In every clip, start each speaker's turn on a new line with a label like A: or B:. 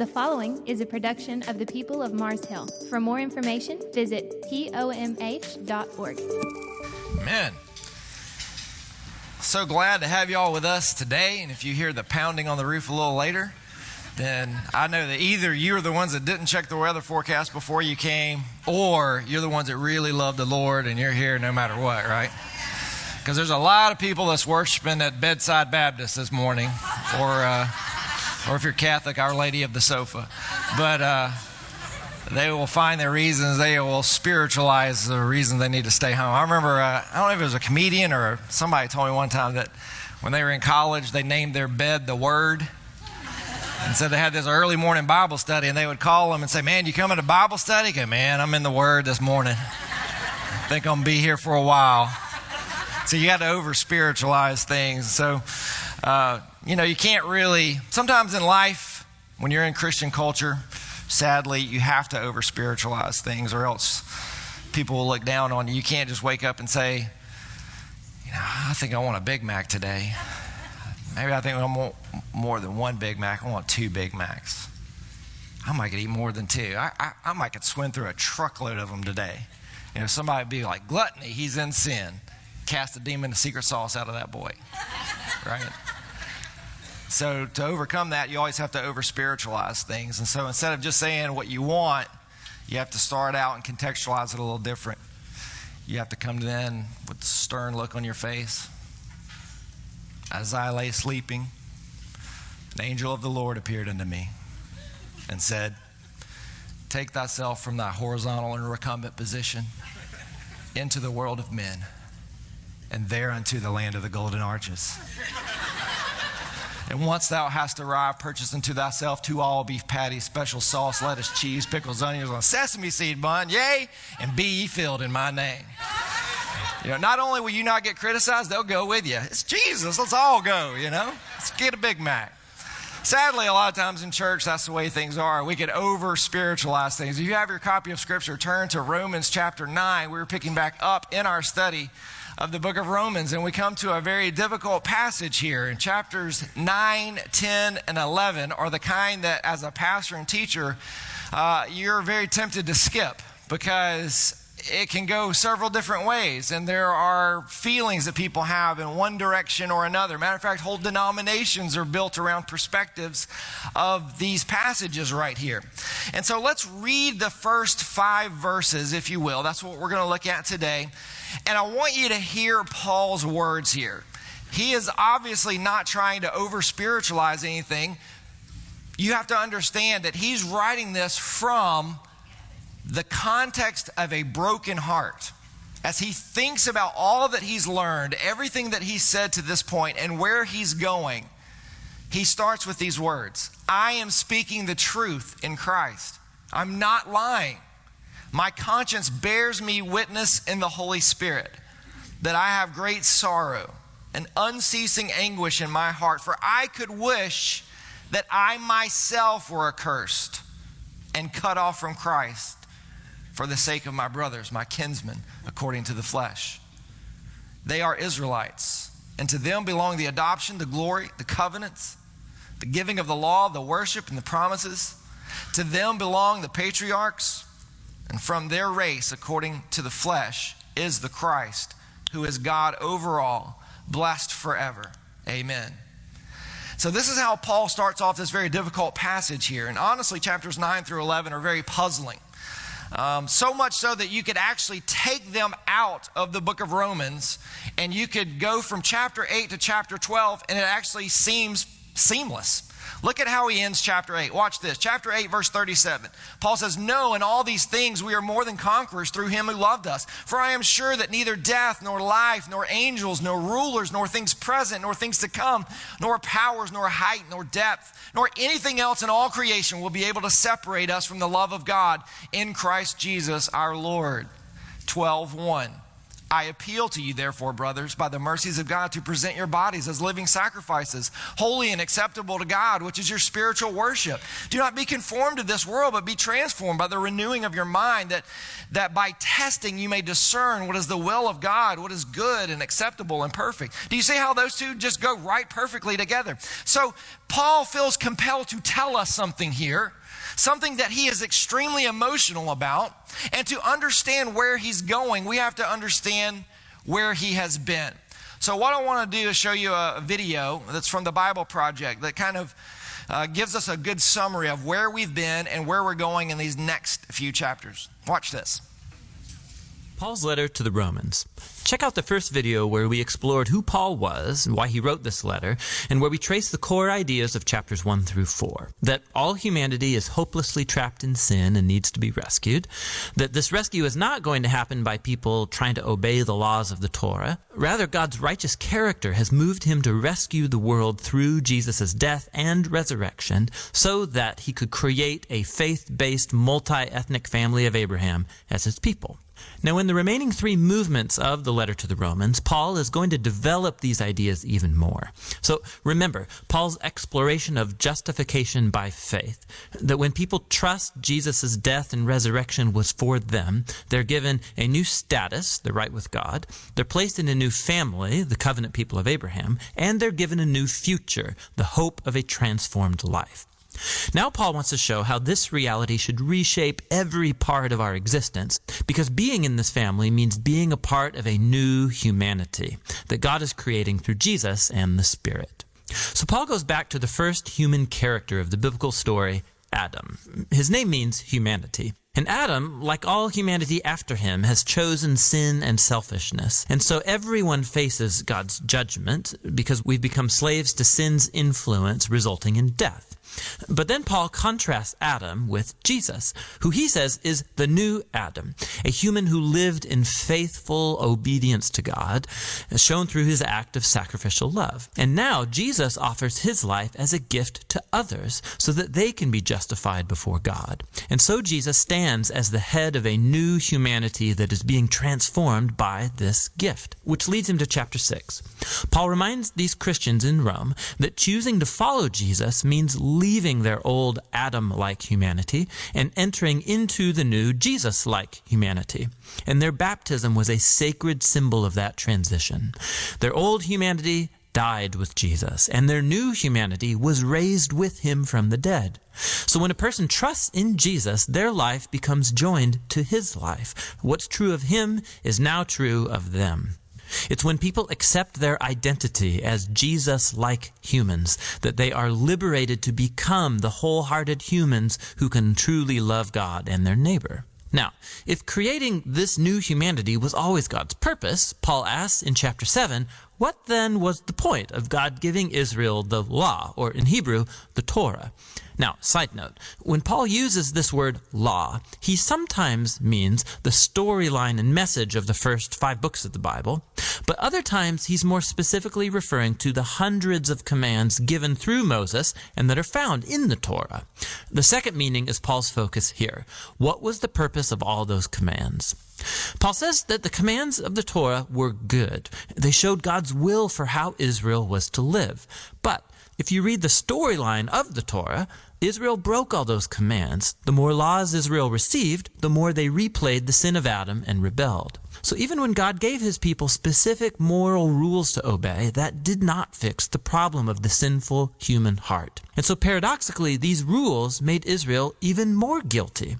A: The following is a production of the people of Mars Hill. For more information, visit pomh.org.
B: Amen. So glad to have you all with us today. And if you hear the pounding on the roof a little later, then I know that either you're the ones that didn't check the weather forecast before you came, or you're the ones that really love the Lord and you're here no matter what, right? Because there's a lot of people that's worshiping at Bedside Baptist this morning, or, uh, or if you're Catholic, Our Lady of the Sofa. But uh, they will find their reasons. They will spiritualize the reason they need to stay home. I remember, uh, I don't know if it was a comedian or somebody told me one time that when they were in college, they named their bed the Word. And so they had this early morning Bible study, and they would call them and say, Man, you coming to Bible study? Go, man, I'm in the Word this morning. I think I'm going to be here for a while. So you got to over spiritualize things. So, uh, you know, you can't really, sometimes in life, when you're in Christian culture, sadly, you have to over spiritualize things, or else people will look down on you. You can't just wake up and say, you know, I think I want a Big Mac today. Maybe I think I want more than one Big Mac. I want two Big Macs. I might could eat more than two. I, I, I might could swim through a truckload of them today. You know, somebody would be like, gluttony, he's in sin. Cast the demon, the secret sauce out of that boy. Right? So to overcome that, you always have to over spiritualize things. And so instead of just saying what you want, you have to start out and contextualize it a little different. You have to come to them with a stern look on your face. As I lay sleeping, an angel of the Lord appeared unto me and said, Take thyself from thy horizontal and recumbent position into the world of men, and there unto the land of the golden arches. And once thou hast arrived, purchase unto thyself two all beef patties, special sauce, lettuce, cheese, pickles, onions, on sesame seed bun, yea, and be ye filled in my name. You know, not only will you not get criticized, they'll go with you. It's Jesus, let's all go, you know? Let's get a Big Mac. Sadly, a lot of times in church, that's the way things are. We get over spiritualize things. If you have your copy of Scripture, turn to Romans chapter 9. We were picking back up in our study of the book of Romans, and we come to a very difficult passage here. In chapters 9, 10, and 11 are the kind that, as a pastor and teacher, uh, you're very tempted to skip because it can go several different ways, and there are feelings that people have in one direction or another. Matter of fact, whole denominations are built around perspectives of these passages right here. And so let's read the first five verses, if you will. That's what we're going to look at today. And I want you to hear Paul's words here. He is obviously not trying to over spiritualize anything. You have to understand that he's writing this from the context of a broken heart. As he thinks about all that he's learned, everything that he's said to this point, and where he's going, he starts with these words I am speaking the truth in Christ. I'm not lying. My conscience bears me witness in the Holy Spirit that I have great sorrow and unceasing anguish in my heart, for I could wish that I myself were accursed and cut off from Christ for the sake of my brothers, my kinsmen, according to the flesh. They are Israelites, and to them belong the adoption, the glory, the covenants, the giving of the law, the worship, and the promises. To them belong the patriarchs, and from their race, according to the flesh, is the Christ, who is God over all, blessed forever. Amen. So, this is how Paul starts off this very difficult passage here. And honestly, chapters 9 through 11 are very puzzling. Um, so much so that you could actually take them out of the book of Romans and you could go from chapter 8 to chapter 12 and it actually seems seamless. Look at how he ends chapter 8. Watch this. Chapter 8, verse 37. Paul says, No, in all these things we are more than conquerors through him who loved us. For I am sure that neither death, nor life, nor angels, nor rulers, nor things present, nor things to come, nor powers, nor height, nor depth, nor anything else in all creation will be able to separate us from the love of God in Christ Jesus our Lord. 12 1. I appeal to you, therefore, brothers, by the mercies of God, to present your bodies as living sacrifices, holy and acceptable to God, which is your spiritual worship. Do not be conformed to this world, but be transformed by the renewing of your mind, that, that by testing you may discern what is the will of God, what is good and acceptable and perfect. Do you see how those two just go right perfectly together? So, Paul feels compelled to tell us something here something that he is extremely emotional about. And to understand where he's going, we have to understand where he has been. So, what I want to do is show you a video that's from the Bible Project that kind of uh, gives us a good summary of where we've been and where we're going in these next few chapters. Watch this.
C: Paul's letter to the Romans. Check out the first video where we explored who Paul was and why he wrote this letter, and where we trace the core ideas of chapters 1 through 4. That all humanity is hopelessly trapped in sin and needs to be rescued. That this rescue is not going to happen by people trying to obey the laws of the Torah. Rather, God's righteous character has moved him to rescue the world through Jesus' death and resurrection so that he could create a faith based multi ethnic family of Abraham as his people. Now, in the remaining three movements of the letter to the Romans, Paul is going to develop these ideas even more. So remember, Paul's exploration of justification by faith, that when people trust Jesus' death and resurrection was for them, they're given a new status, the right with God, they're placed in a new family, the covenant people of Abraham, and they're given a new future, the hope of a transformed life. Now, Paul wants to show how this reality should reshape every part of our existence, because being in this family means being a part of a new humanity that God is creating through Jesus and the Spirit. So, Paul goes back to the first human character of the biblical story, Adam. His name means humanity. And Adam, like all humanity after him, has chosen sin and selfishness. And so everyone faces God's judgment because we've become slaves to sin's influence, resulting in death. But then Paul contrasts Adam with Jesus, who he says is the new Adam, a human who lived in faithful obedience to God, shown through his act of sacrificial love. And now Jesus offers his life as a gift to others so that they can be justified before God. And so Jesus stands as the head of a new humanity that is being transformed by this gift, which leads him to chapter 6. Paul reminds these Christians in Rome that choosing to follow Jesus means leaving their old Adam like humanity and entering into the new Jesus like humanity. And their baptism was a sacred symbol of that transition. Their old humanity died with Jesus, and their new humanity was raised with him from the dead. So when a person trusts in Jesus, their life becomes joined to his life. What's true of him is now true of them. It's when people accept their identity as Jesus like humans that they are liberated to become the wholehearted humans who can truly love God and their neighbor. Now, if creating this new humanity was always God's purpose, Paul asks in chapter 7, what then was the point of God giving Israel the law, or in Hebrew, the Torah? Now, side note, when Paul uses this word law, he sometimes means the storyline and message of the first five books of the Bible, but other times he's more specifically referring to the hundreds of commands given through Moses and that are found in the Torah. The second meaning is Paul's focus here. What was the purpose of all those commands? Paul says that the commands of the Torah were good. They showed God's will for how Israel was to live. But if you read the storyline of the Torah, Israel broke all those commands. The more laws Israel received, the more they replayed the sin of Adam and rebelled. So even when God gave his people specific moral rules to obey, that did not fix the problem of the sinful human heart. And so paradoxically, these rules made Israel even more guilty.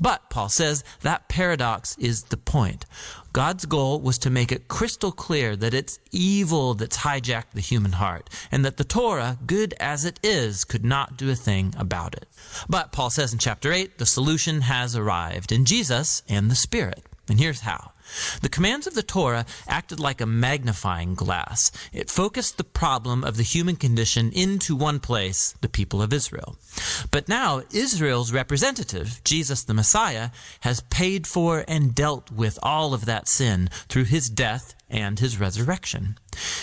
C: But, Paul says, that paradox is the point. God's goal was to make it crystal clear that it's evil that's hijacked the human heart, and that the Torah, good as it is, could not do a thing about it. But, Paul says in chapter 8, the solution has arrived in Jesus and the Spirit. And here's how. The commands of the Torah acted like a magnifying glass. It focused the problem of the human condition into one place, the people of Israel. But now Israel's representative, Jesus the Messiah, has paid for and dealt with all of that sin through his death and his resurrection.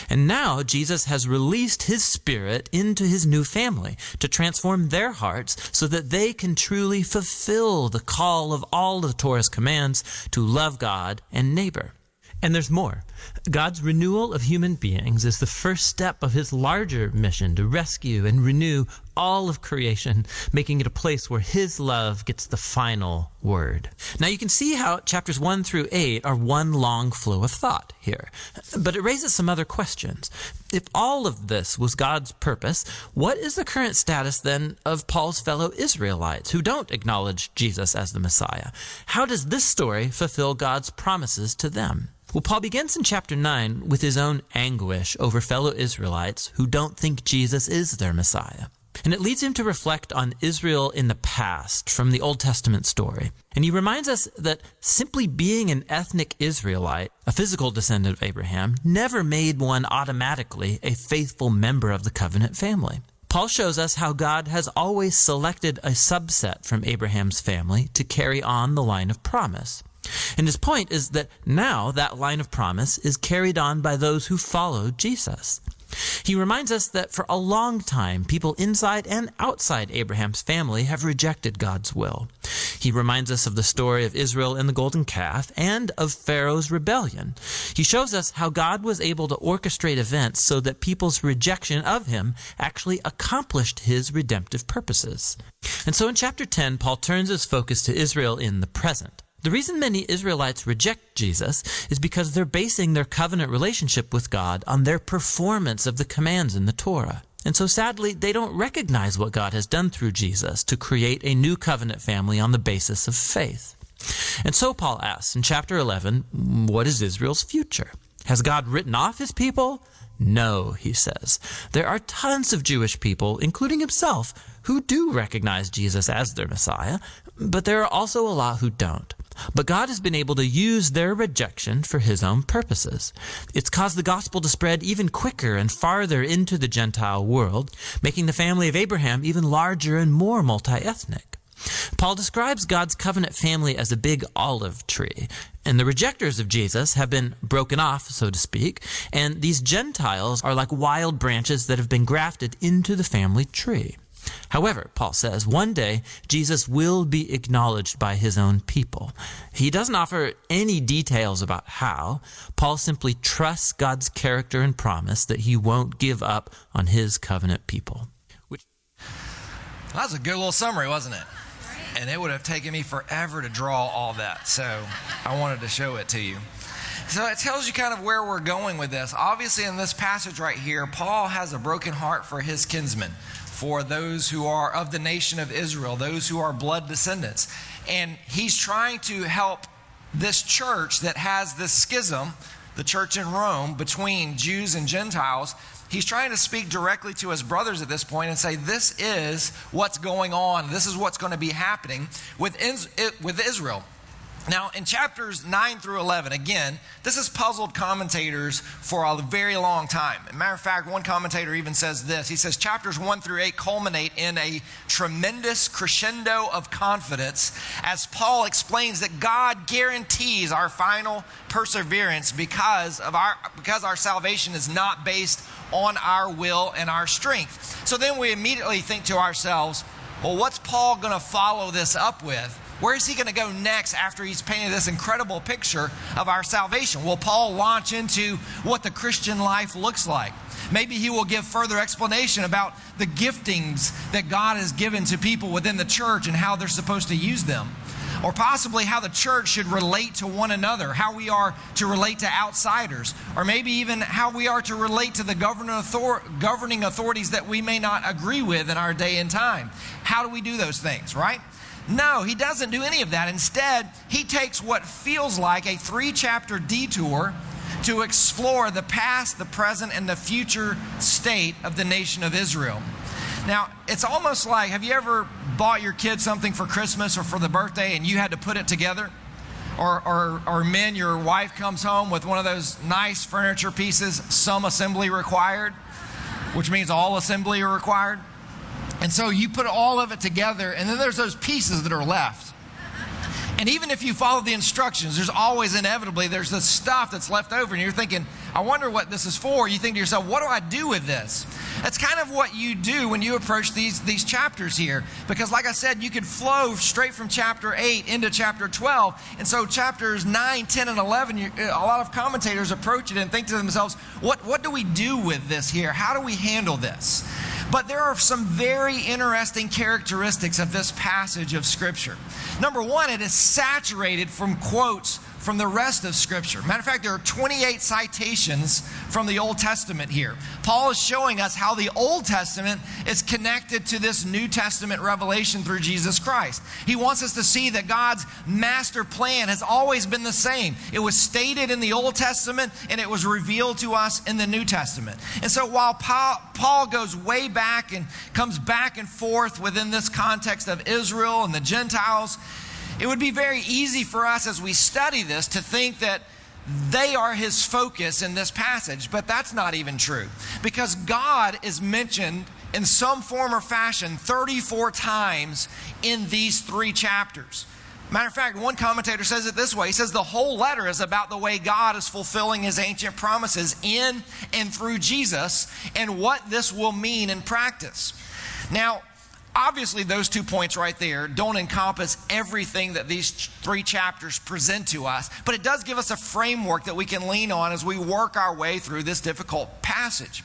C: And now Jesus has released his spirit into his new family to transform their hearts so that they can truly fulfill the call of all the Torah's commands to love God and neighbor. And there's more. God's renewal of human beings is the first step of his larger mission to rescue and renew all of creation, making it a place where his love gets the final word. Now you can see how chapters 1 through 8 are one long flow of thought here. But it raises some other questions. If all of this was God's purpose, what is the current status then of Paul's fellow Israelites who don't acknowledge Jesus as the Messiah? How does this story fulfill God's promises to them? Well, Paul begins in chapter 9 with his own anguish over fellow Israelites who don't think Jesus is their Messiah. And it leads him to reflect on Israel in the past from the Old Testament story. And he reminds us that simply being an ethnic Israelite, a physical descendant of Abraham, never made one automatically a faithful member of the covenant family. Paul shows us how God has always selected a subset from Abraham's family to carry on the line of promise. And his point is that now that line of promise is carried on by those who follow Jesus. He reminds us that for a long time, people inside and outside Abraham's family have rejected God's will. He reminds us of the story of Israel and the golden calf and of Pharaoh's rebellion. He shows us how God was able to orchestrate events so that people's rejection of him actually accomplished his redemptive purposes. And so in chapter 10, Paul turns his focus to Israel in the present. The reason many Israelites reject Jesus is because they're basing their covenant relationship with God on their performance of the commands in the Torah. And so sadly, they don't recognize what God has done through Jesus to create a new covenant family on the basis of faith. And so Paul asks in chapter 11, what is Israel's future? Has God written off his people? No, he says. There are tons of Jewish people, including himself, who do recognize Jesus as their Messiah, but there are also a lot who don't. But God has been able to use their rejection for his own purposes. It's caused the gospel to spread even quicker and farther into the Gentile world, making the family of Abraham even larger and more multi ethnic. Paul describes God's covenant family as a big olive tree, and the rejectors of Jesus have been broken off, so to speak, and these Gentiles are like wild branches that have been grafted into the family tree. However, Paul says, one day Jesus will be acknowledged by his own people. He doesn't offer any details about how. Paul simply trusts God's character and promise that he won't give up on his covenant people.
B: Which... That was a good little summary, wasn't it? And it would have taken me forever to draw all that. So I wanted to show it to you. So it tells you kind of where we're going with this. Obviously, in this passage right here, Paul has a broken heart for his kinsmen for those who are of the nation of Israel, those who are blood descendants. And he's trying to help this church that has this schism, the church in Rome, between Jews and Gentiles. He's trying to speak directly to his brothers at this point and say, This is what's going on. This is what's going to be happening with, Israel. Now, in chapters 9 through 11, again, this has puzzled commentators for a very long time. matter of fact, one commentator even says this. He says chapters 1 through 8 culminate in a tremendous crescendo of confidence as Paul explains that God guarantees our final perseverance because, of our, because our salvation is not based on our will and our strength. So then we immediately think to ourselves, well, what's Paul going to follow this up with? Where is he going to go next after he's painted this incredible picture of our salvation? Will Paul launch into what the Christian life looks like? Maybe he will give further explanation about the giftings that God has given to people within the church and how they're supposed to use them. Or possibly how the church should relate to one another, how we are to relate to outsiders, or maybe even how we are to relate to the governing authorities that we may not agree with in our day and time. How do we do those things, right? No, he doesn't do any of that. Instead, he takes what feels like a three chapter detour to explore the past, the present, and the future state of the nation of Israel. Now, it's almost like have you ever bought your kid something for Christmas or for the birthday and you had to put it together? Or, or, or men, your wife comes home with one of those nice furniture pieces, some assembly required, which means all assembly are required. And so you put all of it together, and then there's those pieces that are left. And even if you follow the instructions, there's always inevitably there's this stuff that's left over, and you're thinking, I wonder what this is for. You think to yourself, what do I do with this? That's kind of what you do when you approach these, these chapters here. Because, like I said, you could flow straight from chapter 8 into chapter 12. And so, chapters 9, 10, and 11, you, a lot of commentators approach it and think to themselves, what, what do we do with this here? How do we handle this? But there are some very interesting characteristics of this passage of Scripture. Number one, it is saturated from quotes from the rest of Scripture. Matter of fact, there are 28 citations from the Old Testament here. Paul is showing us how the Old Testament is connected to this New Testament revelation through Jesus Christ. He wants us to see that God's master plan has always been the same. It was stated in the Old Testament and it was revealed to us in the New Testament. And so while Paul goes way back and comes back and forth within this context of Israel and the Gentiles, it would be very easy for us as we study this to think that they are his focus in this passage, but that's not even true. Because God is mentioned in some form or fashion 34 times in these three chapters. Matter of fact, one commentator says it this way He says the whole letter is about the way God is fulfilling his ancient promises in and through Jesus and what this will mean in practice. Now, Obviously, those two points right there don't encompass everything that these three chapters present to us, but it does give us a framework that we can lean on as we work our way through this difficult passage.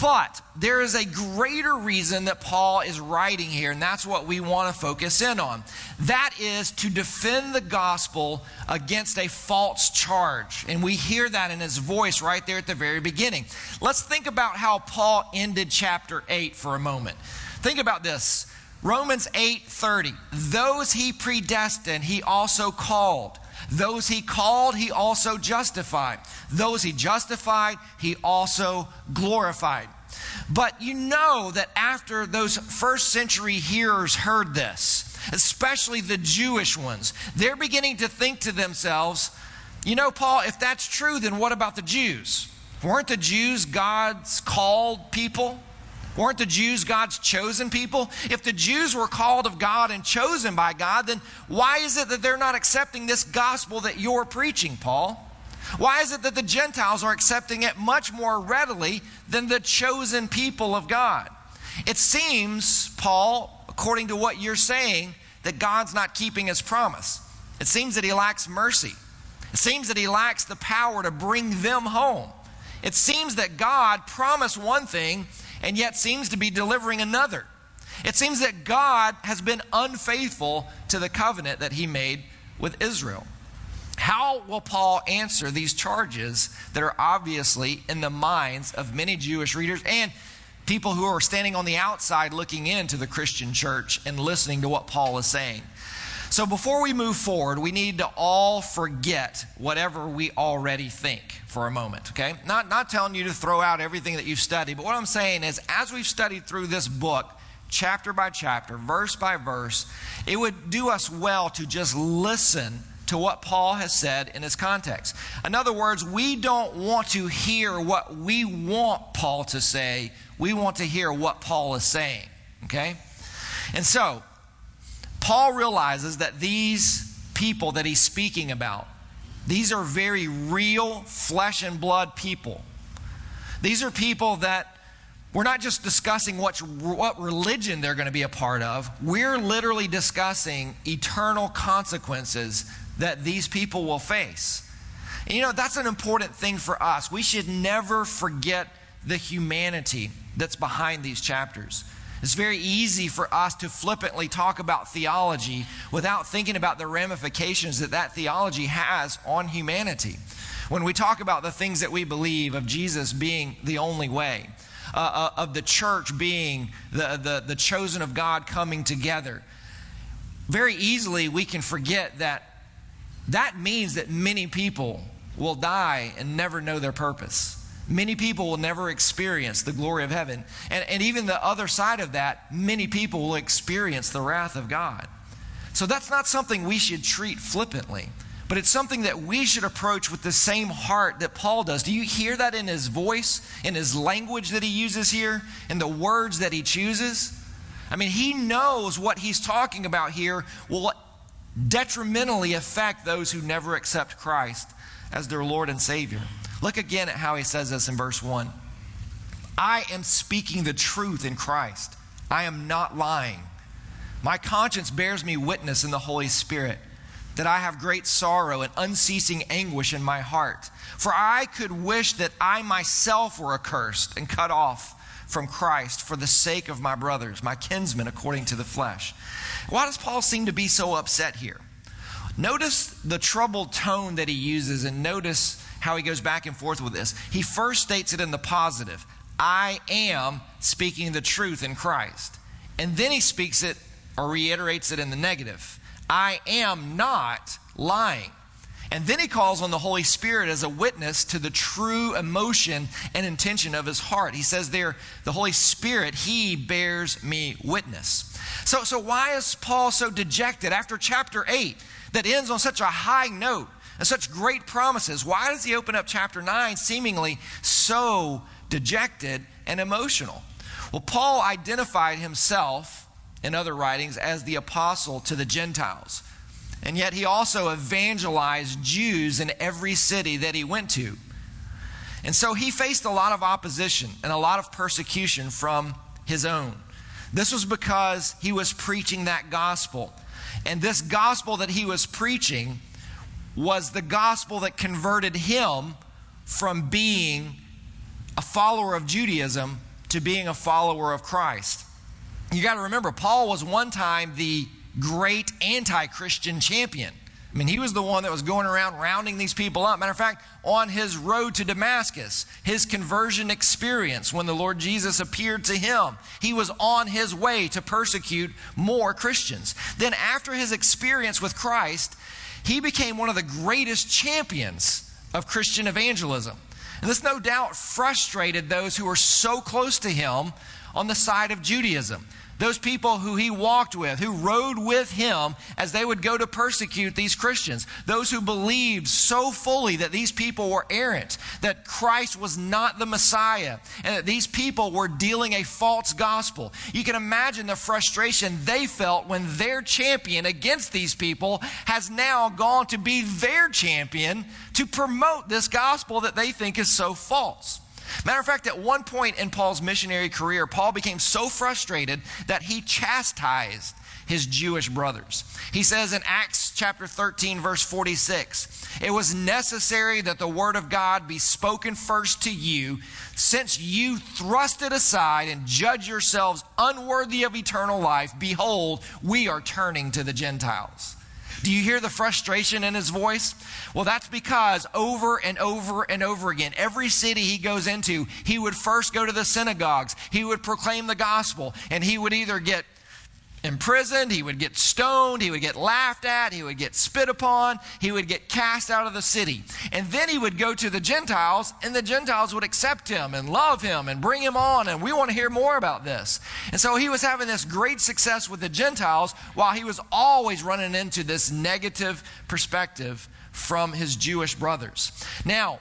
B: But there is a greater reason that Paul is writing here, and that's what we want to focus in on. That is to defend the gospel against a false charge. And we hear that in his voice right there at the very beginning. Let's think about how Paul ended chapter 8 for a moment. Think about this. Romans 8:30. Those he predestined, he also called. Those he called, he also justified. Those he justified, he also glorified. But you know that after those first century hearers heard this, especially the Jewish ones, they're beginning to think to themselves, you know, Paul, if that's true, then what about the Jews? Weren't the Jews God's called people? Weren't the Jews God's chosen people? If the Jews were called of God and chosen by God, then why is it that they're not accepting this gospel that you're preaching, Paul? Why is it that the Gentiles are accepting it much more readily than the chosen people of God? It seems, Paul, according to what you're saying, that God's not keeping his promise. It seems that he lacks mercy. It seems that he lacks the power to bring them home. It seems that God promised one thing and yet seems to be delivering another. It seems that God has been unfaithful to the covenant that he made with Israel. How will Paul answer these charges that are obviously in the minds of many Jewish readers and people who are standing on the outside looking into the Christian church and listening to what Paul is saying? So before we move forward, we need to all forget whatever we already think for a moment, okay? Not, not telling you to throw out everything that you've studied, but what I'm saying is as we've studied through this book, chapter by chapter, verse by verse, it would do us well to just listen to what Paul has said in his context. In other words, we don't want to hear what we want Paul to say, we want to hear what Paul is saying, okay? And so, Paul realizes that these people that he's speaking about, these are very real flesh and blood people. These are people that we're not just discussing what, religion they're going to be a part of, we're literally discussing eternal consequences that these people will face. And you know, that's an important thing for us. We should never forget the humanity that's behind these chapters. It's very easy for us to flippantly talk about theology without thinking about the ramifications that that theology has on humanity. When we talk about the things that we believe of Jesus being the only way, uh, uh, of the church being the, the, the chosen of God coming together, very easily we can forget that that means that many people will die and never know their purpose. Many people will never experience the glory of heaven. And, and even the other side of that, many people will experience the wrath of God. So that's not something we should treat flippantly, but it's something that we should approach with the same heart that Paul does. Do you hear that in his voice, in his language that he uses here, in the words that he chooses? I mean, he knows what he's talking about here will detrimentally affect those who never accept Christ as their Lord and Savior. Look again at how he says this in verse 1. I am speaking the truth in Christ. I am not lying. My conscience bears me witness in the Holy Spirit that I have great sorrow and unceasing anguish in my heart. For I could wish that I myself were accursed and cut off from Christ for the sake of my brothers, my kinsmen according to the flesh. Why does Paul seem to be so upset here? Notice the troubled tone that he uses and notice how he goes back and forth with this. He first states it in the positive I am speaking the truth in Christ. And then he speaks it or reiterates it in the negative I am not lying. And then he calls on the Holy Spirit as a witness to the true emotion and intention of his heart. He says there, the Holy Spirit, he bears me witness. So, so why is Paul so dejected after chapter 8 that ends on such a high note and such great promises? Why does he open up chapter 9 seemingly so dejected and emotional? Well, Paul identified himself in other writings as the apostle to the Gentiles. And yet he also evangelized Jews in every city that he went to. And so he faced a lot of opposition and a lot of persecution from his own. This was because he was preaching that gospel. And this gospel that he was preaching was the gospel that converted him from being a follower of Judaism to being a follower of Christ. You got to remember, Paul was one time the great anti Christian champion. I mean, he was the one that was going around rounding these people up. Matter of fact, on his road to Damascus, his conversion experience when the Lord Jesus appeared to him, he was on his way to persecute more Christians. Then, after his experience with Christ, he became one of the greatest champions of Christian evangelism. And this no doubt frustrated those who were so close to him on the side of Judaism. Those people who he walked with, who rode with him as they would go to persecute these Christians. Those who believed so fully that these people were errant, that Christ was not the Messiah, and that these people were dealing a false gospel. You can imagine the frustration they felt when their champion against these people has now gone to be their champion to promote this gospel that they think is so false. Matter of fact, at one point in Paul's missionary career, Paul became so frustrated that he chastised his Jewish brothers. He says in Acts chapter 13, verse 46, it was necessary that the word of God be spoken first to you, since you thrust it aside and judge yourselves unworthy of eternal life. Behold, we are turning to the Gentiles. Do you hear the frustration in his voice? Well, that's because over and over and over again, every city he goes into, he would first go to the synagogues, he would proclaim the gospel, and he would either get imprisoned, he would get stoned, he would get laughed at, he would get spit upon, he would get cast out of the city. And then he would go to the Gentiles, and the Gentiles would accept him and love him and bring him on, and we want to hear more about this. And so he was having this great success with the Gentiles while he was always running into this negative perspective from his Jewish brothers. Now,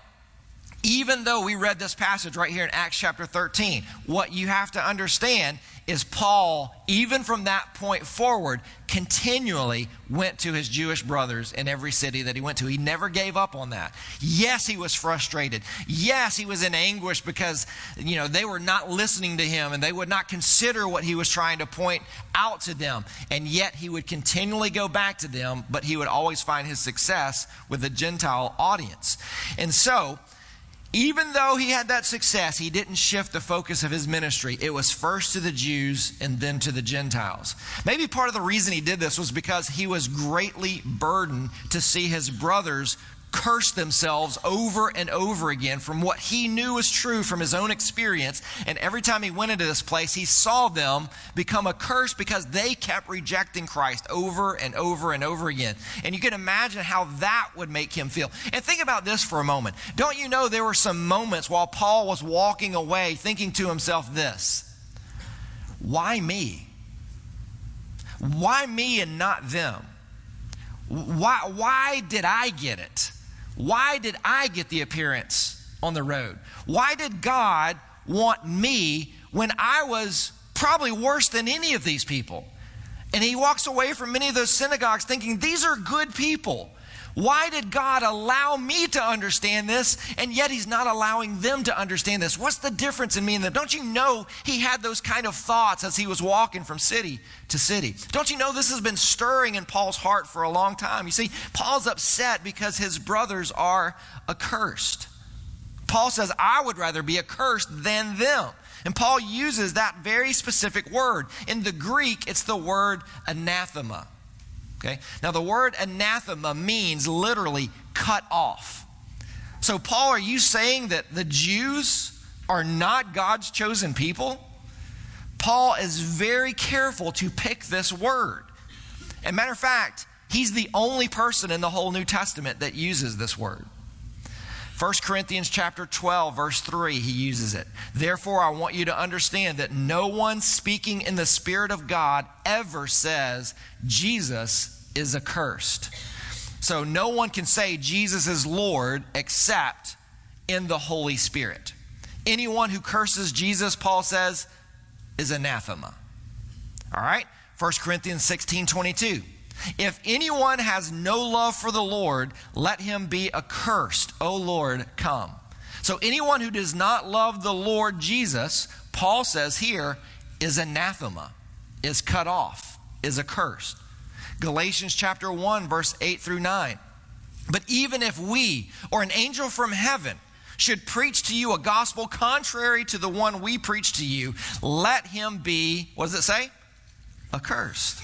B: even though we read this passage right here in Acts chapter 13, what you have to understand is Paul, even from that point forward, continually went to his Jewish brothers in every city that he went to. He never gave up on that. Yes, he was frustrated. Yes, he was in anguish because, you know, they were not listening to him and they would not consider what he was trying to point out to them. And yet he would continually go back to them, but he would always find his success with the Gentile audience. And so, even though he had that success, he didn't shift the focus of his ministry. It was first to the Jews and then to the Gentiles. Maybe part of the reason he did this was because he was greatly burdened to see his brothers curse themselves over and over again from what he knew was true from his own experience. And every time he went into this place, he saw them become a curse because they kept rejecting Christ over and over and over again. And you can imagine how that would make him feel. And think about this for a moment. Don't you know there were some moments while Paul was walking away thinking to himself this Why me? Why me and not them? Why, why did I get it? Why did I get the appearance on the road? Why did God want me when I was probably worse than any of these people? And he walks away from many of those synagogues thinking, these are good people. Why did God allow me to understand this, and yet He's not allowing them to understand this? What's the difference in me and them? Don't you know He had those kind of thoughts as He was walking from city to city? Don't you know this has been stirring in Paul's heart for a long time? You see, Paul's upset because his brothers are accursed. Paul says, I would rather be accursed than them. And Paul uses that very specific word. In the Greek, it's the word anathema. Okay? Now, the word anathema means literally cut off. So, Paul, are you saying that the Jews are not God's chosen people? Paul is very careful to pick this word. And matter of fact, he's the only person in the whole New Testament that uses this word. 1 Corinthians chapter 12 verse 3 he uses it. Therefore I want you to understand that no one speaking in the spirit of God ever says Jesus is accursed. So no one can say Jesus is Lord except in the Holy Spirit. Anyone who curses Jesus, Paul says, is anathema. All right? 1 Corinthians 16 22. If anyone has no love for the Lord, let him be accursed. O Lord, come. So anyone who does not love the Lord Jesus, Paul says here, is anathema, is cut off, is accursed. Galatians chapter 1, verse 8 through 9. But even if we or an angel from heaven should preach to you a gospel contrary to the one we preach to you, let him be, what does it say? Accursed.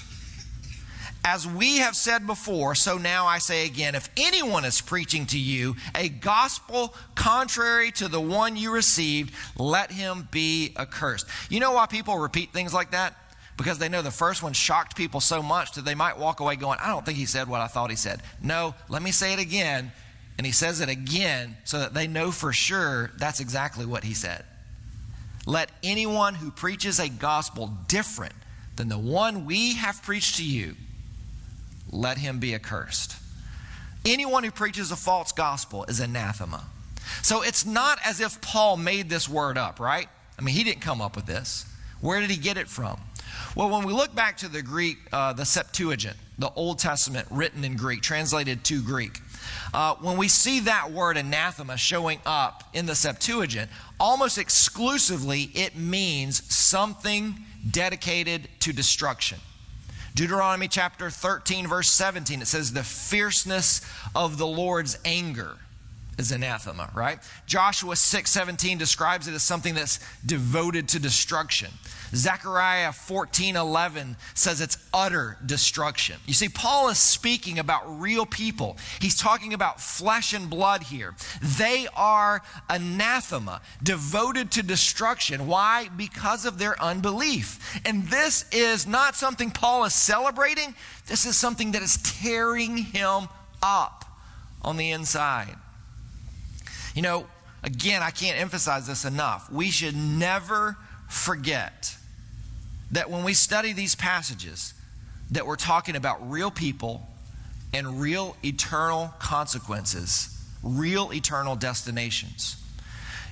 B: As we have said before, so now I say again if anyone is preaching to you a gospel contrary to the one you received, let him be accursed. You know why people repeat things like that? Because they know the first one shocked people so much that they might walk away going, I don't think he said what I thought he said. No, let me say it again. And he says it again so that they know for sure that's exactly what he said. Let anyone who preaches a gospel different than the one we have preached to you, let him be accursed. Anyone who preaches a false gospel is anathema. So it's not as if Paul made this word up, right? I mean, he didn't come up with this. Where did he get it from? Well, when we look back to the Greek, uh, the Septuagint, the Old Testament written in Greek, translated to Greek, uh, when we see that word anathema showing up in the Septuagint, almost exclusively it means something dedicated to destruction. Deuteronomy chapter 13, verse 17, it says, The fierceness of the Lord's anger is anathema, right? Joshua 6:17 describes it as something that's devoted to destruction. Zechariah 14:11 says it's utter destruction. You see Paul is speaking about real people. He's talking about flesh and blood here. They are anathema, devoted to destruction. Why? Because of their unbelief. And this is not something Paul is celebrating. This is something that is tearing him up on the inside. You know, again, I can't emphasize this enough. We should never forget that when we study these passages, that we're talking about real people and real eternal consequences, real eternal destinations.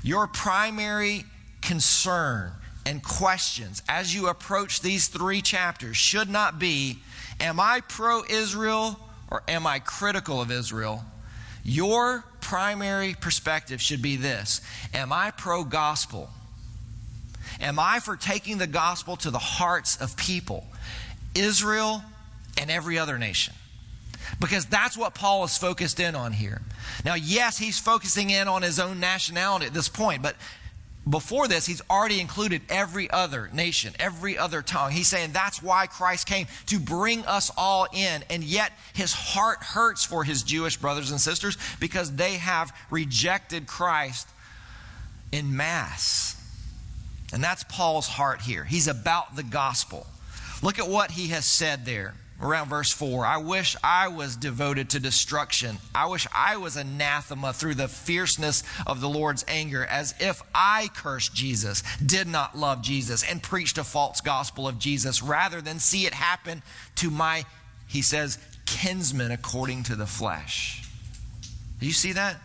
B: Your primary concern and questions as you approach these three chapters should not be Am I pro Israel or am I critical of Israel? Your primary perspective should be this Am I pro gospel? Am I for taking the gospel to the hearts of people, Israel and every other nation? Because that's what Paul is focused in on here. Now, yes, he's focusing in on his own nationality at this point, but before this, he's already included every other nation, every other tongue. He's saying that's why Christ came to bring us all in. And yet, his heart hurts for his Jewish brothers and sisters because they have rejected Christ in mass. And that's Paul's heart here. He's about the gospel. Look at what he has said there around verse 4. I wish I was devoted to destruction. I wish I was anathema through the fierceness of the Lord's anger, as if I cursed Jesus, did not love Jesus, and preached a false gospel of Jesus, rather than see it happen to my, he says, kinsmen according to the flesh. Do you see that?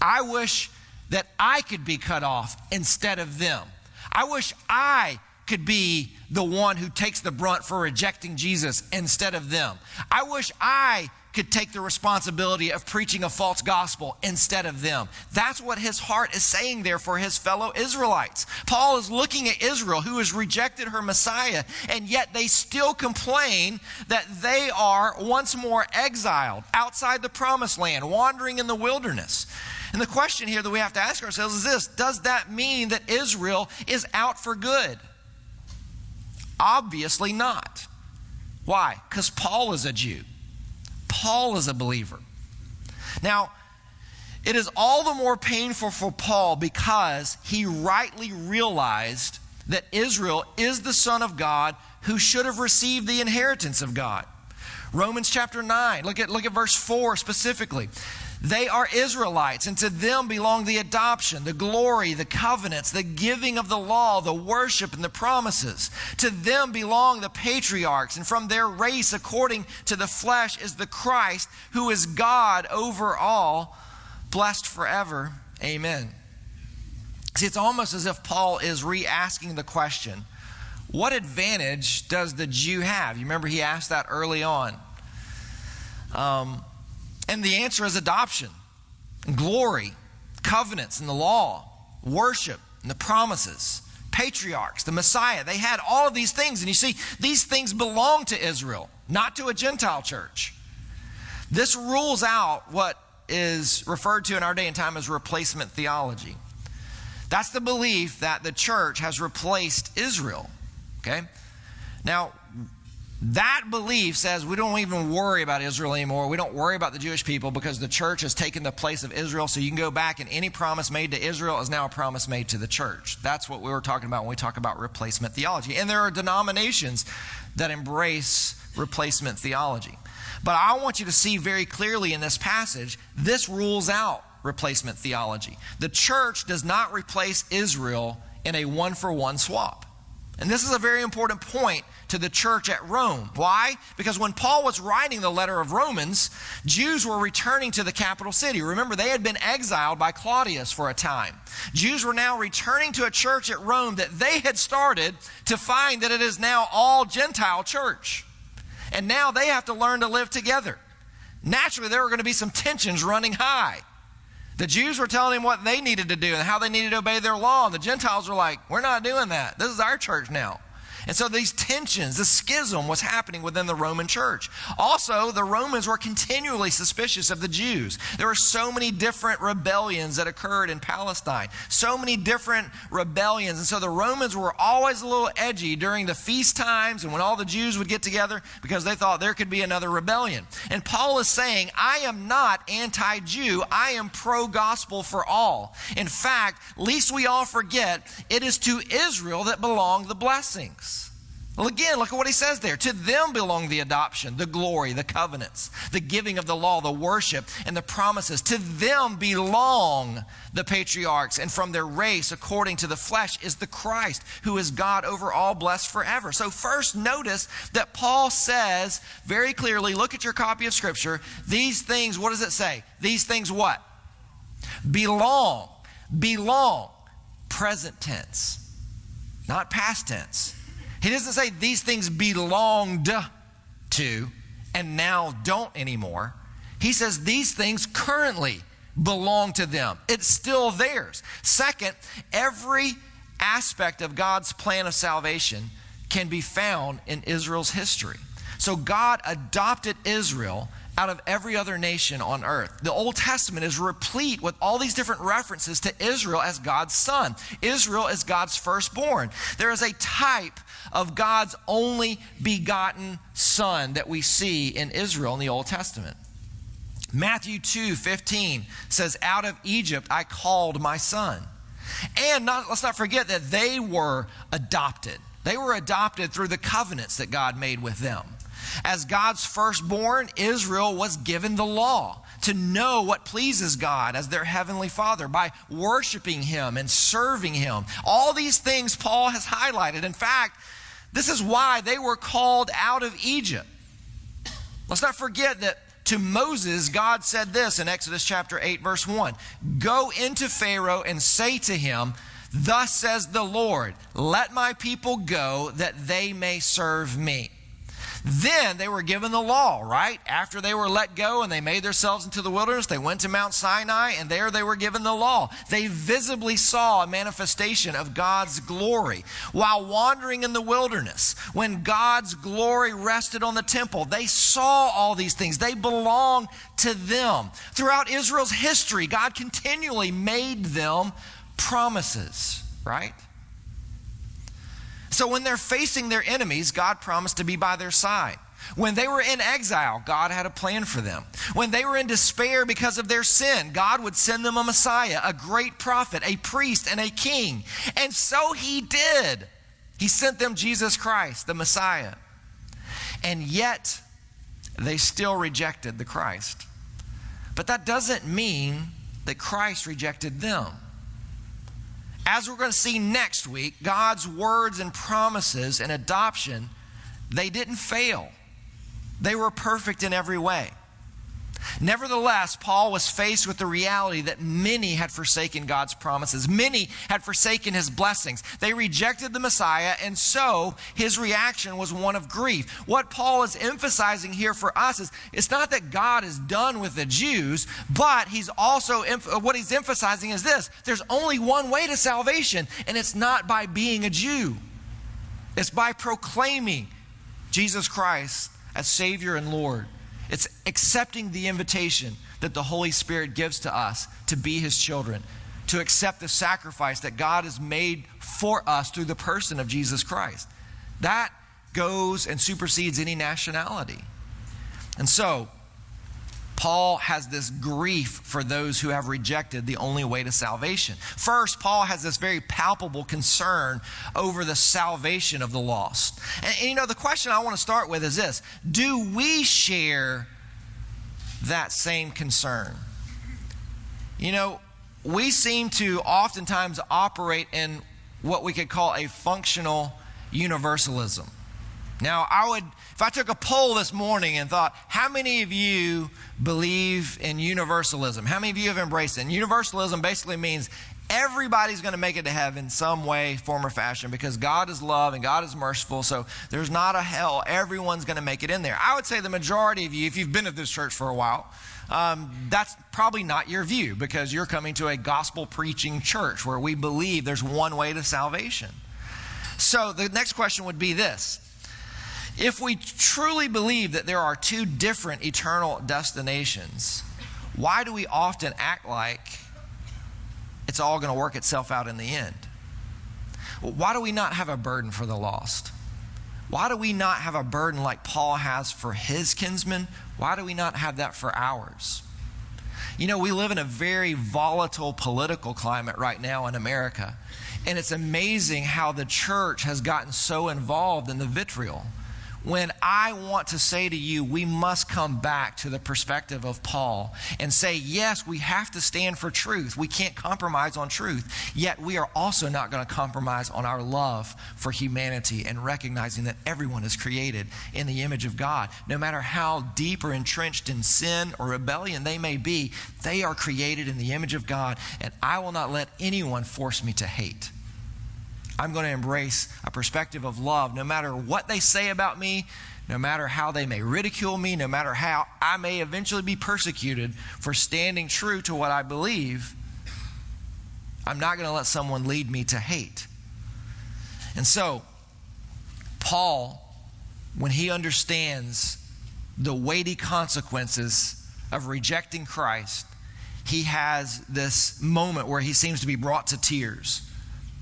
B: I wish that I could be cut off instead of them. I wish I could be the one who takes the brunt for rejecting Jesus instead of them. I wish I could take the responsibility of preaching a false gospel instead of them. That's what his heart is saying there for his fellow Israelites. Paul is looking at Israel, who has rejected her Messiah, and yet they still complain that they are once more exiled outside the promised land, wandering in the wilderness. And the question here that we have to ask ourselves is this Does that mean that Israel is out for good? Obviously not. Why? Because Paul is a Jew. Paul is a believer. Now, it is all the more painful for Paul because he rightly realized that Israel is the Son of God who should have received the inheritance of God. Romans chapter 9, look at, look at verse 4 specifically. They are Israelites, and to them belong the adoption, the glory, the covenants, the giving of the law, the worship, and the promises. To them belong the patriarchs, and from their race, according to the flesh, is the Christ, who is God over all, blessed forever. Amen. See, it's almost as if Paul is re asking the question what advantage does the Jew have? You remember he asked that early on. Um, and the answer is adoption, glory, covenants, and the law, worship, and the promises, patriarchs, the Messiah. They had all of these things. And you see, these things belong to Israel, not to a Gentile church. This rules out what is referred to in our day and time as replacement theology. That's the belief that the church has replaced Israel. Okay? Now, that belief says we don't even worry about Israel anymore. We don't worry about the Jewish people because the church has taken the place of Israel. So you can go back and any promise made to Israel is now a promise made to the church. That's what we were talking about when we talk about replacement theology. And there are denominations that embrace replacement theology. But I want you to see very clearly in this passage, this rules out replacement theology. The church does not replace Israel in a one for one swap. And this is a very important point to the church at Rome. Why? Because when Paul was writing the letter of Romans, Jews were returning to the capital city. Remember, they had been exiled by Claudius for a time. Jews were now returning to a church at Rome that they had started to find that it is now all Gentile church. And now they have to learn to live together. Naturally, there were going to be some tensions running high. The Jews were telling him what they needed to do and how they needed to obey their law. And the Gentiles were like, We're not doing that. This is our church now. And so these tensions, the schism was happening within the Roman church. Also, the Romans were continually suspicious of the Jews. There were so many different rebellions that occurred in Palestine, so many different rebellions. And so the Romans were always a little edgy during the feast times and when all the Jews would get together because they thought there could be another rebellion. And Paul is saying, I am not anti Jew, I am pro gospel for all. In fact, least we all forget, it is to Israel that belong the blessings. Well, again, look at what he says there. To them belong the adoption, the glory, the covenants, the giving of the law, the worship, and the promises. To them belong the patriarchs, and from their race, according to the flesh, is the Christ, who is God over all, blessed forever. So, first, notice that Paul says very clearly look at your copy of Scripture. These things, what does it say? These things what? Belong. Belong. Present tense, not past tense. He doesn't say these things belonged to and now don't anymore. He says these things currently belong to them. It's still theirs. Second, every aspect of God's plan of salvation can be found in Israel's history. So God adopted Israel out of every other nation on earth. The Old Testament is replete with all these different references to Israel as God's son. Israel is God's firstborn. There is a type of God's only begotten son that we see in Israel in the Old Testament. Matthew 2 15 says, Out of Egypt I called my son. And not, let's not forget that they were adopted. They were adopted through the covenants that God made with them. As God's firstborn, Israel was given the law to know what pleases God as their heavenly Father by worshiping Him and serving Him. All these things Paul has highlighted. In fact, this is why they were called out of Egypt. Let's not forget that to Moses, God said this in Exodus chapter 8, verse 1 Go into Pharaoh and say to him, Thus says the Lord, let my people go that they may serve me. Then they were given the law, right? After they were let go and they made themselves into the wilderness, they went to Mount Sinai and there they were given the law. They visibly saw a manifestation of God's glory. While wandering in the wilderness, when God's glory rested on the temple, they saw all these things. They belonged to them. Throughout Israel's history, God continually made them promises, right? So when they're facing their enemies, God promised to be by their side. When they were in exile, God had a plan for them. When they were in despair because of their sin, God would send them a Messiah, a great prophet, a priest, and a king. And so he did. He sent them Jesus Christ, the Messiah. And yet, they still rejected the Christ. But that doesn't mean that Christ rejected them as we're going to see next week, God's words and promises and adoption, they didn't fail. They were perfect in every way. Nevertheless, Paul was faced with the reality that many had forsaken God's promises. Many had forsaken his blessings. They rejected the Messiah, and so his reaction was one of grief. What Paul is emphasizing here for us is it's not that God is done with the Jews, but he's also, uh, what he's emphasizing is this there's only one way to salvation, and it's not by being a Jew, it's by proclaiming Jesus Christ as Savior and Lord. It's accepting the invitation that the Holy Spirit gives to us to be His children, to accept the sacrifice that God has made for us through the person of Jesus Christ. That goes and supersedes any nationality. And so, Paul has this grief for those who have rejected the only way to salvation. First, Paul has this very palpable concern over the salvation of the lost. And, and, you know, the question I want to start with is this Do we share that same concern? You know, we seem to oftentimes operate in what we could call a functional universalism. Now, I would, if I took a poll this morning and thought, how many of you believe in universalism? How many of you have embraced it? And universalism basically means everybody's going to make it to heaven some way, form, or fashion because God is love and God is merciful. So there's not a hell. Everyone's going to make it in there. I would say the majority of you, if you've been at this church for a while, um, that's probably not your view because you're coming to a gospel preaching church where we believe there's one way to salvation. So the next question would be this if we truly believe that there are two different eternal destinations, why do we often act like it's all going to work itself out in the end? Why do we not have a burden for the lost? Why do we not have a burden like Paul has for his kinsmen? Why do we not have that for ours? You know, we live in a very volatile political climate right now in America. And it's amazing how the church has gotten so involved in the vitriol when I want to say to you, we must come back to the perspective of Paul and say, yes, we have to stand for truth. We can't compromise on truth. Yet we are also not going to compromise on our love for humanity and recognizing that everyone is created in the image of God. No matter how deep or entrenched in sin or rebellion they may be, they are created in the image of God, and I will not let anyone force me to hate. I'm going to embrace a perspective of love no matter what they say about me, no matter how they may ridicule me, no matter how I may eventually be persecuted for standing true to what I believe. I'm not going to let someone lead me to hate. And so, Paul, when he understands the weighty consequences of rejecting Christ, he has this moment where he seems to be brought to tears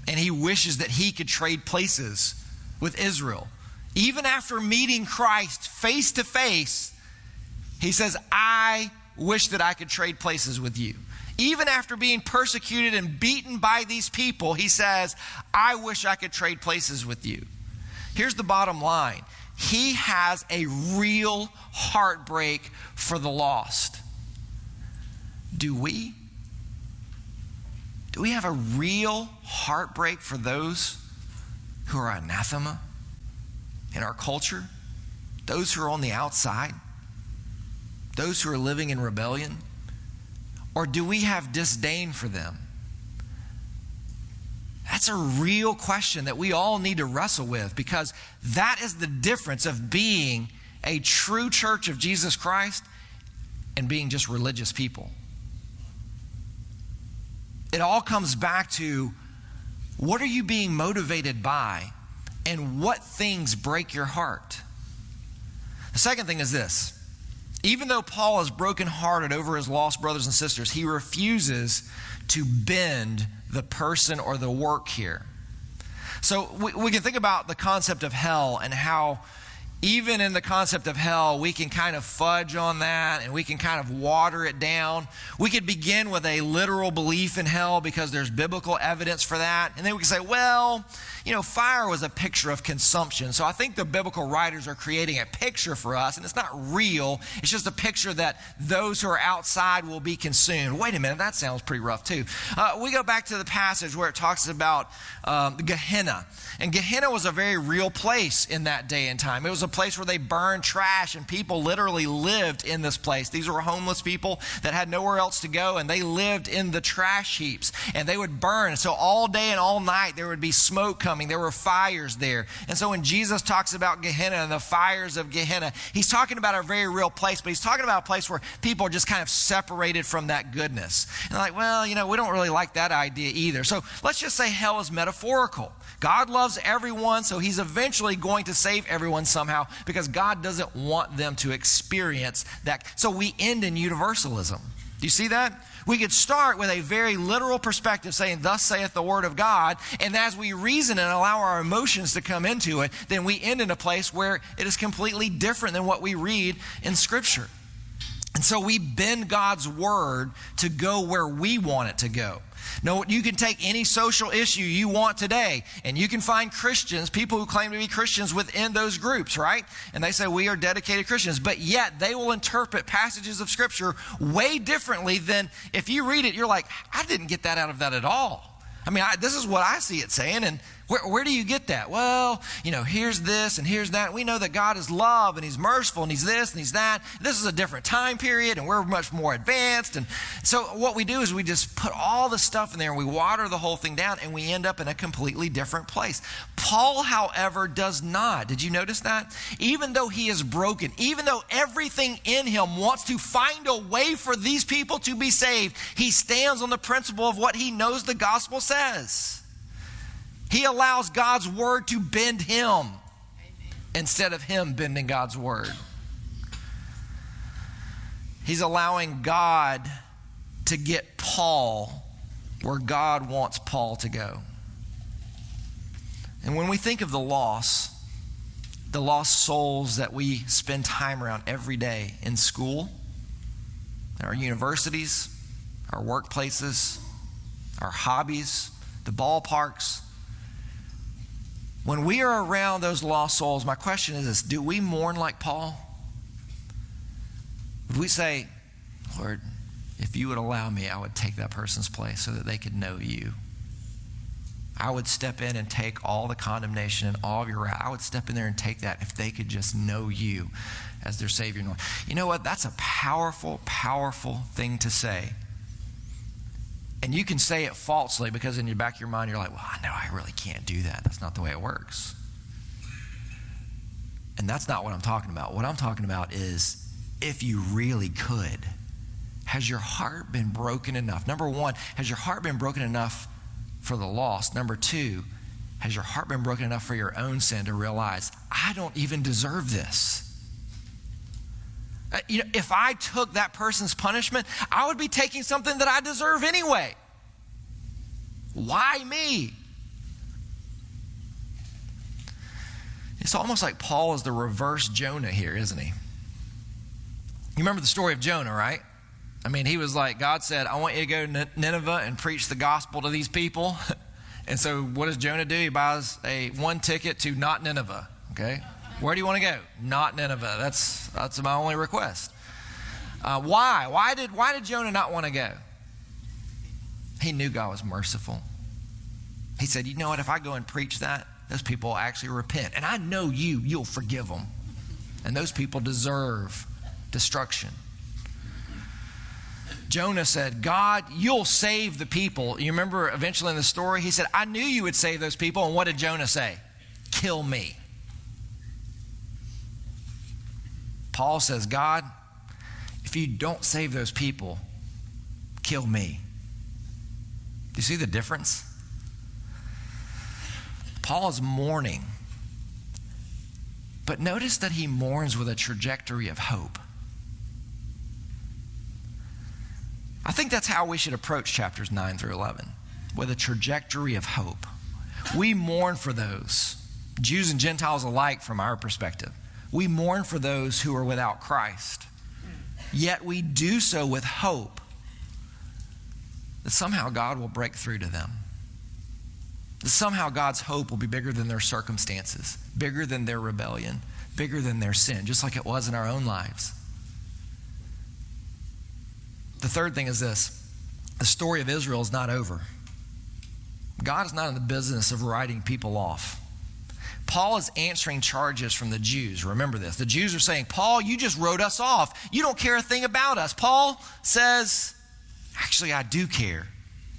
B: and he wishes that he could trade places with Israel. Even after meeting Christ face to face, he says, I wish that I could trade places with you. Even after being persecuted and beaten by these people, he says, I wish I could trade places with you. Here's the bottom line he has a real heartbreak for the lost. Do we? Do we have a real heartbreak for those who are anathema in our culture? Those who are on the outside? Those who are living in rebellion? Or do we have disdain for them? That's a real question that we all need to wrestle with because that is the difference of being a true church of Jesus Christ and being just religious people. It all comes back to what are you being motivated by and what things break your heart? The second thing is this even though Paul is brokenhearted over his lost brothers and sisters, he refuses to bend the person or the work here. So we, we, can think about the concept of hell and how even in the concept of hell, we can kind of fudge on that and we can kind of water it down. We could begin with a literal belief in hell because there's biblical evidence for that. And then we can say, well, you know, fire was a picture of consumption. So I think the biblical writers are creating a picture for us, and it's not real. It's just a picture that those who are outside will be consumed. Wait a minute, that sounds pretty rough too. Uh, we go back to the passage where it talks about um, Gehenna. And Gehenna was a very real place in that day and time. It was a place where they burned trash, and people literally lived in this place. These were homeless people that had nowhere else to go, and they lived in the trash heaps, and they would burn. So all day and all night, there would be smoke coming coming. There were fires there. And so when Jesus talks about Gehenna and the fires of Gehenna, he's talking about a very real place, but he's talking about a place where people are just kind of separated from that goodness. And like, well, you know, we don't really like that idea either. So let's just say hell is metaphorical. God loves everyone, so he's eventually going to save everyone somehow because God doesn't want them to experience that. So we end in universalism. Do you see that? We could start with a very literal perspective saying, Thus saith the word of God. And as we reason and allow our emotions to come into it, then we end in a place where it is completely different than what we read in Scripture. And so we bend God's word to go where we want it to go. No, you can take any social issue you want today, and you can find Christians, people who claim to be Christians within those groups, right? And they say we are dedicated Christians, but yet they will interpret passages of Scripture way differently than if you read it, you're like, I didn't get that out of that at all. I mean, I, this is what I see it saying, and where, where do you get that? Well, you know, here's this and here's that. We know that God is love and He's merciful and He's this and He's that. This is a different time period and we're much more advanced. And so what we do is we just put all the stuff in there and we water the whole thing down and we end up in a completely different place. Paul, however, does not. Did you notice that? Even though he is broken, even though everything in him wants to find a way for these people to be saved, he stands on the principle of what he knows the gospel says. He allows God's word to bend him instead of him bending God's word. He's allowing God to get Paul where God wants Paul to go. And when we think of the loss, the lost souls that we spend time around every day in school, our universities, our workplaces, our hobbies, the ballparks, when we are around those lost souls, my question is this do we mourn like Paul? If we say, Lord, if you would allow me, I would take that person's place so that they could know you. I would step in and take all the condemnation and all of your wrath. I would step in there and take that if they could just know you as their Savior. You know what? That's a powerful, powerful thing to say. And you can say it falsely because in the back of your mind, you're like, well, I know I really can't do that. That's not the way it works. And that's not what I'm talking about. What I'm talking about is if you really could, has your heart been broken enough? Number one, has your heart been broken enough for the lost? Number two, has your heart been broken enough for your own sin to realize, I don't even deserve this? Uh, you know, if I took that person's punishment, I would be taking something that I deserve anyway. Why me? It's almost like Paul is the reverse Jonah here, isn't he? You remember the story of Jonah, right? I mean, he was like, God said, I want you to go to Nineveh and preach the gospel to these people. and so what does Jonah do? He buys a one ticket to not Nineveh, okay? Where do you want to go? Not Nineveh. That's, that's my only request. Uh, why? Why did, why did Jonah not want to go? He knew God was merciful. He said, You know what? If I go and preach that, those people will actually repent. And I know you, you'll forgive them. And those people deserve destruction. Jonah said, God, you'll save the people. You remember eventually in the story, he said, I knew you would save those people. And what did Jonah say? Kill me. Paul says, God, if you don't save those people, kill me. Do you see the difference? Paul is mourning. But notice that he mourns with a trajectory of hope. I think that's how we should approach chapters 9 through 11 with a trajectory of hope. We mourn for those, Jews and Gentiles alike, from our perspective. We mourn for those who are without Christ. Yet we do so with hope that somehow God will break through to them. That somehow God's hope will be bigger than their circumstances, bigger than their rebellion, bigger than their sin, just like it was in our own lives. The third thing is this the story of Israel is not over. God is not in the business of writing people off. Paul is answering charges from the Jews. Remember this. The Jews are saying, Paul, you just wrote us off. You don't care a thing about us. Paul says, Actually, I do care.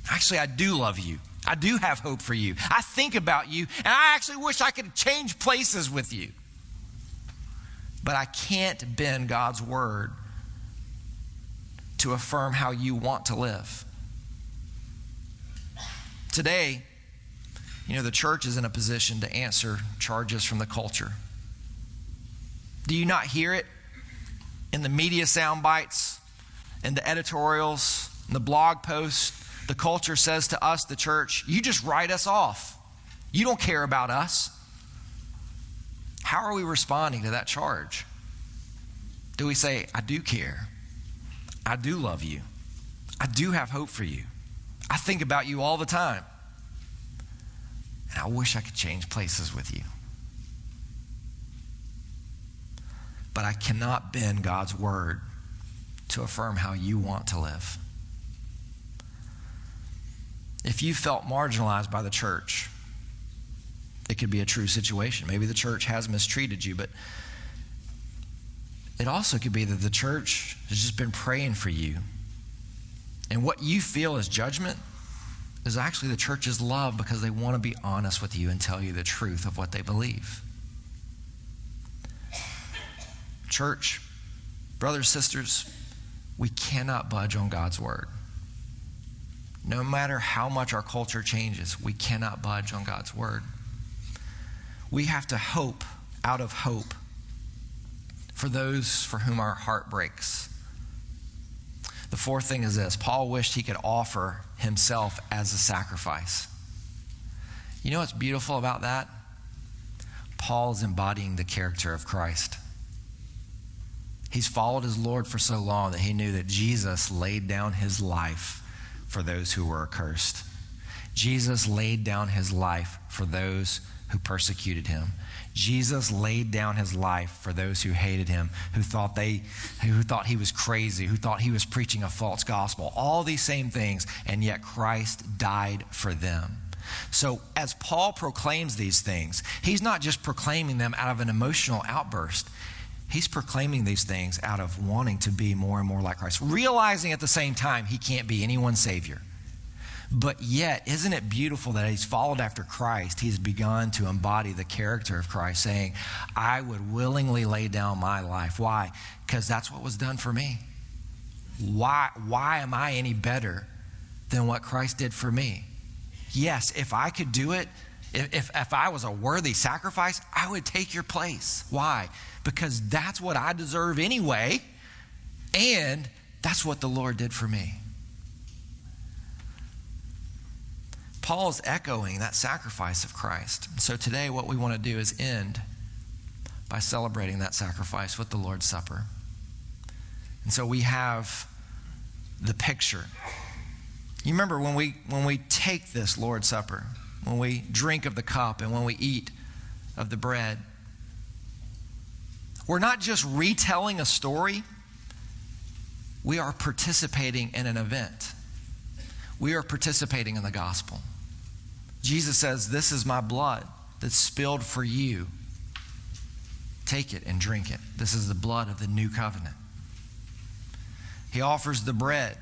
B: Actually, I do love you. I do have hope for you. I think about you, and I actually wish I could change places with you. But I can't bend God's word to affirm how you want to live. Today, you know, the church is in a position to answer charges from the culture. Do you not hear it in the media sound bites, in the editorials, in the blog posts? The culture says to us, the church, you just write us off. You don't care about us. How are we responding to that charge? Do we say, I do care? I do love you. I do have hope for you. I think about you all the time. I wish I could change places with you. But I cannot bend God's word to affirm how you want to live. If you felt marginalized by the church, it could be a true situation. Maybe the church has mistreated you, but it also could be that the church has just been praying for you. And what you feel is judgment is actually the church's love because they want to be honest with you and tell you the truth of what they believe. Church, brothers, sisters, we cannot budge on God's word. No matter how much our culture changes, we cannot budge on God's word. We have to hope out of hope for those for whom our heart breaks. The fourth thing is this Paul wished he could offer himself as a sacrifice. You know what's beautiful about that? Paul is embodying the character of Christ. He's followed his Lord for so long that he knew that Jesus laid down his life for those who were accursed. Jesus laid down his life for those who persecuted him. Jesus laid down his life for those who hated him, who thought they who thought he was crazy, who thought he was preaching a false gospel. All these same things, and yet Christ died for them. So, as Paul proclaims these things, he's not just proclaiming them out of an emotional outburst. He's proclaiming these things out of wanting to be more and more like Christ, realizing at the same time he can't be anyone's Savior. But yet, isn't it beautiful that he's followed after Christ? He's begun to embody the character of Christ, saying, I would willingly lay down my life. Why? Because that's what was done for me. Why, why am I any better than what Christ did for me? Yes, if I could do it, if, if, I was a worthy sacrifice, I would take your place. Why? Because that's what I deserve anyway, and that's what the Lord did for me. Paul is echoing that sacrifice of Christ. So today, what we want to do is end by celebrating that sacrifice with the Lord's Supper. And so we have the picture. You remember when we when we take this Lord's Supper, when we drink of the cup and when we eat of the bread, we're not just retelling a story, we are participating in an event. We are participating in the gospel. Jesus says, This is my blood that's spilled for you. Take it and drink it. This is the blood of the new covenant. He offers the bread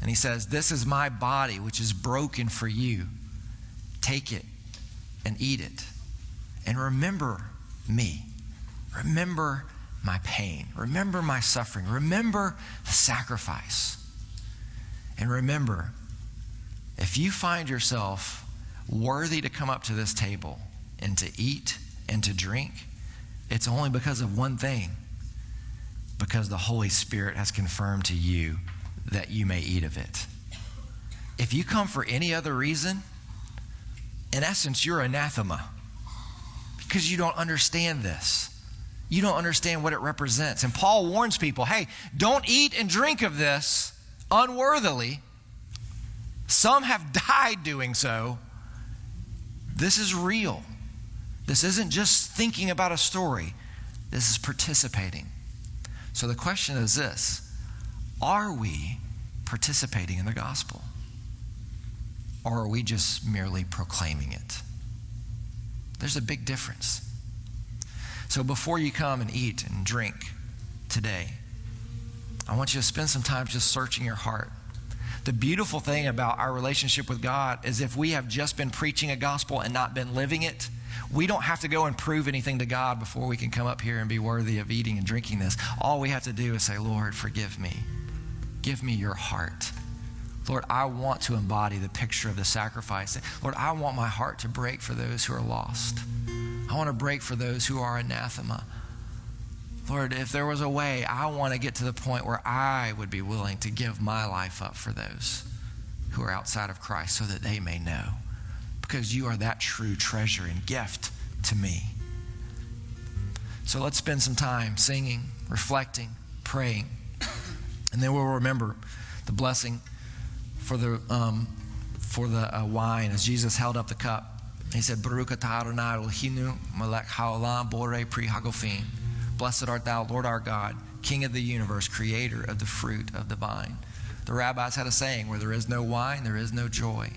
B: And he says, This is my body, which is broken for you. Take it and eat it. And remember me. Remember my pain. Remember my suffering. Remember the sacrifice. And remember, if you find yourself worthy to come up to this table and to eat and to drink, it's only because of one thing because the Holy Spirit has confirmed to you that you may eat of it. If you come for any other reason, in essence, you're anathema because you don't understand this. You don't understand what it represents. And Paul warns people hey, don't eat and drink of this unworthily. Some have died doing so. This is real. This isn't just thinking about a story, this is participating. So the question is this Are we participating in the gospel? Or are we just merely proclaiming it? There's a big difference. So before you come and eat and drink today, I want you to spend some time just searching your heart. The beautiful thing about our relationship with God is if we have just been preaching a gospel and not been living it, we don't have to go and prove anything to God before we can come up here and be worthy of eating and drinking this. All we have to do is say, Lord, forgive me. Give me your heart. Lord, I want to embody the picture of the sacrifice. Lord, I want my heart to break for those who are lost. I want to break for those who are anathema. Lord, if there was a way, I want to get to the point where I would be willing to give my life up for those who are outside of Christ so that they may know because you are that true treasure and gift to me. So let's spend some time singing, reflecting, praying, and then we'll remember the blessing for the, um, for the uh, wine as Jesus held up the cup. He said, Baruch atah melech haolam borei pri. Blessed art thou, Lord our God, King of the universe, creator of the fruit of the vine. The rabbis had a saying, where there is no wine, there is no joy.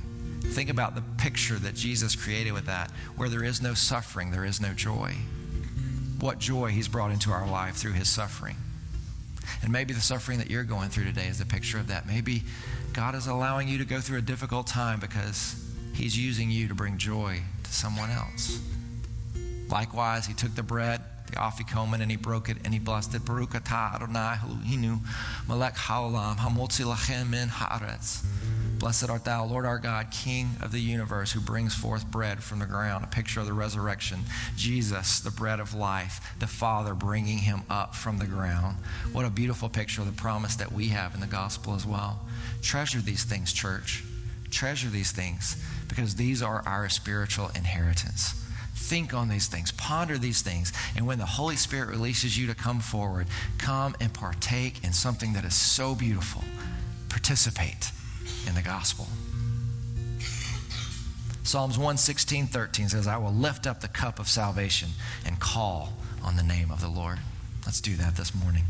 B: Think about the picture that Jesus created with that. Where there is no suffering, there is no joy. What joy he's brought into our life through his suffering. And maybe the suffering that you're going through today is a picture of that. Maybe God is allowing you to go through a difficult time because he's using you to bring joy to someone else. Likewise, he took the bread the afikomen, and he broke it and he blessed it. Baruch atah Adonai Eloheinu melech haolam hamotzi lachem haaretz. Blessed art thou, Lord our God, King of the universe, who brings forth bread from the ground, a picture of the resurrection. Jesus, the bread of life, the Father bringing him up from the ground. What a beautiful picture of the promise that we have in the gospel as well. Treasure these things, church. Treasure these things because these are our spiritual inheritance. Think on these things, ponder these things, and when the Holy Spirit releases you to come forward, come and partake in something that is so beautiful. Participate in the gospel. Psalms 116, 13 says, I will lift up the cup of salvation and call on the name of the Lord. Let's do that this morning.